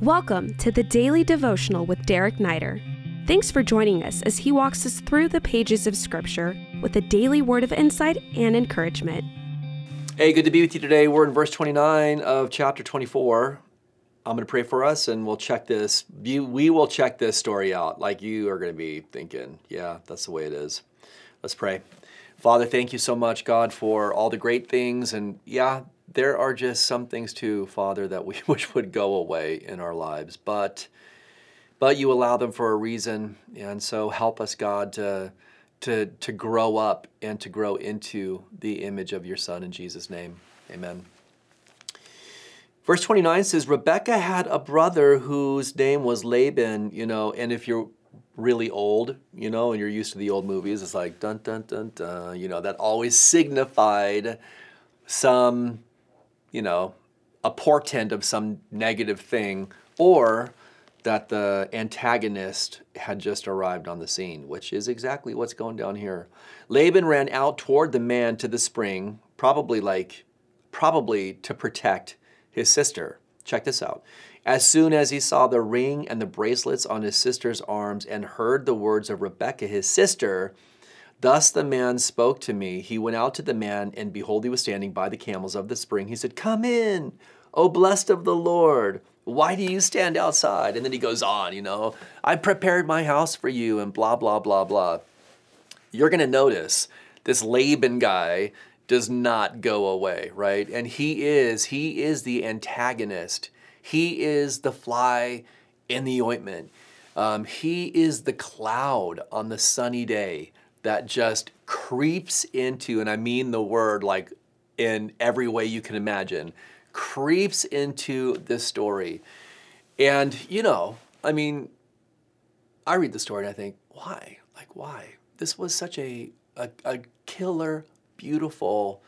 Welcome to the Daily Devotional with Derek Neider. Thanks for joining us as he walks us through the pages of Scripture with a daily word of insight and encouragement. Hey, good to be with you today. We're in verse 29 of chapter 24. I'm going to pray for us and we'll check this. We will check this story out like you are going to be thinking, yeah, that's the way it is. Let's pray. Father, thank you so much, God, for all the great things. And yeah, there are just some things too, Father, that we wish would go away in our lives, but but you allow them for a reason, and so help us, God, to to to grow up and to grow into the image of your Son in Jesus' name. Amen. Verse 29 says, Rebekah had a brother whose name was Laban, you know, and if you're really old, you know, and you're used to the old movies, it's like dun dun dun dun, you know, that always signified some you know, a portent of some negative thing, or that the antagonist had just arrived on the scene, which is exactly what's going down here. Laban ran out toward the man to the spring, probably like, probably to protect his sister. Check this out. As soon as he saw the ring and the bracelets on his sister's arms and heard the words of Rebekah, his sister, Thus the man spoke to me. He went out to the man, and behold, he was standing by the camels of the spring. He said, Come in, O blessed of the Lord. Why do you stand outside? And then he goes on, you know, I prepared my house for you, and blah, blah, blah, blah. You're going to notice this Laban guy does not go away, right? And he is, he is the antagonist. He is the fly in the ointment. Um, he is the cloud on the sunny day that just creeps into, and I mean the word like in every way you can imagine, creeps into this story. And, you know, I mean, I read the story and I think, why? Like, why? This was such a, a, a killer, beautiful,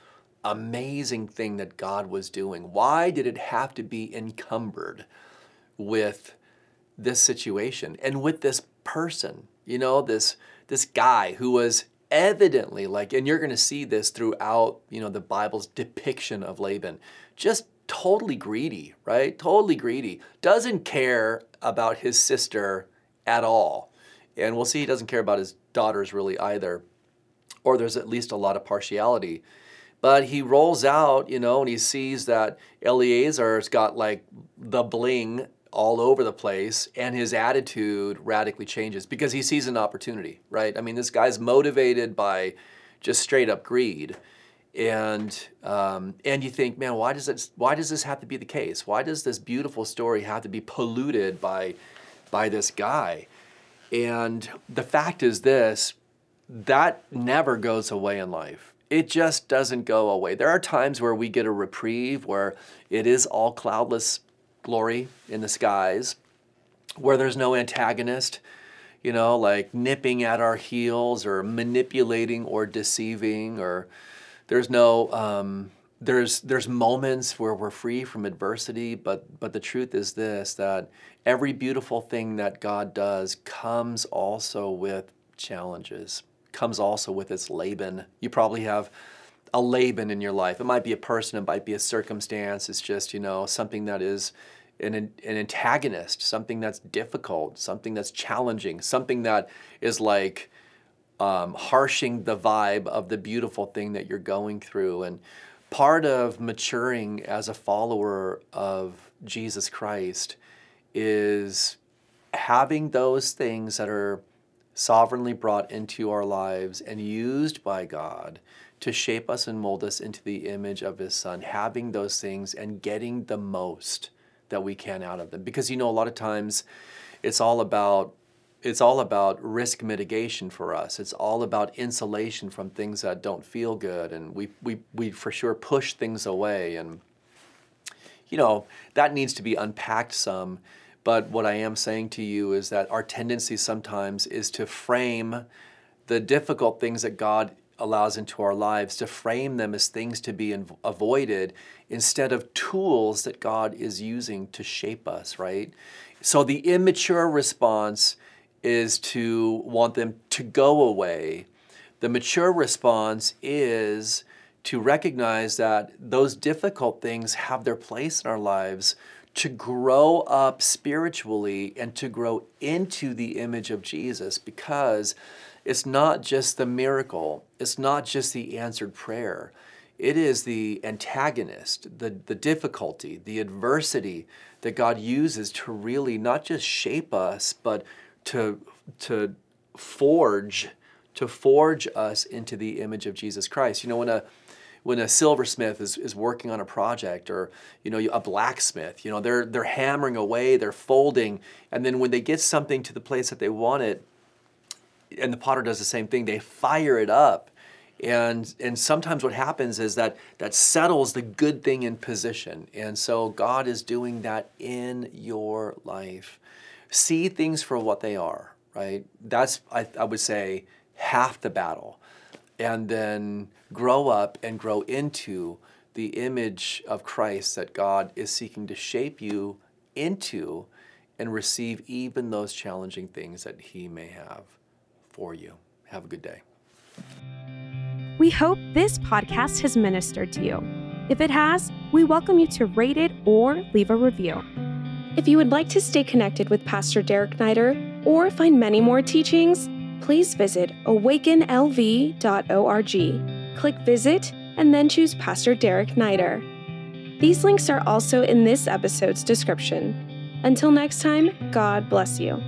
amazing thing that God was doing. Why did it have to be encumbered with this situation and with this person? You know, this this guy who was evidently like and you're going to see this throughout you know the bible's depiction of laban just totally greedy right? Totally greedy. Doesn't care about his sister at all. And we'll see he doesn't care about his daughters really either. Or there's at least a lot of partiality. But he rolls out you know and he sees that eleazar's got like the bling all over the place and his attitude radically changes because he sees an opportunity, right? I mean, this guy's motivated by just straight up greed. And um, and you think, man, why does it? Why does this have to be the case? Why does this beautiful story have to be polluted by by this guy? And the fact is this: that never goes away in life. It just doesn't go away. There are times where we get a reprieve, where it is all cloudless glory in the skies, where there's no antagonist, you know, like nipping at our heels or manipulating or deceiving, or there's no. Um, there's there's moments where we're free from adversity, but but the truth is this that every beautiful thing that God does comes also with challenges, comes also with its Laban. You probably have a Laban in your life. It might be a person, it might be a circumstance. It's just, you know, something that is an, an antagonist, something that's difficult, something that's challenging, something that is like um, harshing the vibe of the beautiful thing that you're going through. And part of maturing as a follower of Jesus Christ is having those things that are sovereignly brought into our lives and used by God to shape us and mold us into the image of His Son, having those things and getting the most that we can out of them. Because you know, a lot of times it's all about it's all about risk mitigation for us. It's all about insulation from things that don't feel good, and we we we for sure push things away, and you know that needs to be unpacked some. But what I am saying to you is that our tendency sometimes is to frame the difficult things that God allows into our lives, to frame them as things to be avoided instead of tools that God is using to shape us, right? So the immature response is to want them to go away. The mature response is to recognize that those difficult things have their place in our lives to grow up spiritually and to grow into the image of Jesus because it's not just the miracle, it's not just the answered prayer. It is the antagonist, the, the difficulty, the adversity that God uses to really not just shape us, but to, to forge, to forge us into the image of Jesus Christ. You know, when a when a silversmith is, is working on a project or you know a blacksmith you know they're they're hammering away they're folding and then when they get something to the place that they want it and the potter does the same thing they fire it up. And and sometimes what happens is that that settles the good thing in position. And so god is doing that in your life. See things for what they are right? That's i, I would say half the battle and then grow up and grow into the image of Christ that God is seeking to shape you into and receive even those challenging things that He may have for you. Have a good day. We hope this podcast has ministered to you. If it has, we welcome you to rate it or leave a review. If you would like to stay connected with Pastor Derek Neider or find many more teachings, please visit awakenlv.org. Click Visit and then choose Pastor Derek Neider. These links are also in this episode's description. Until next time, God bless you.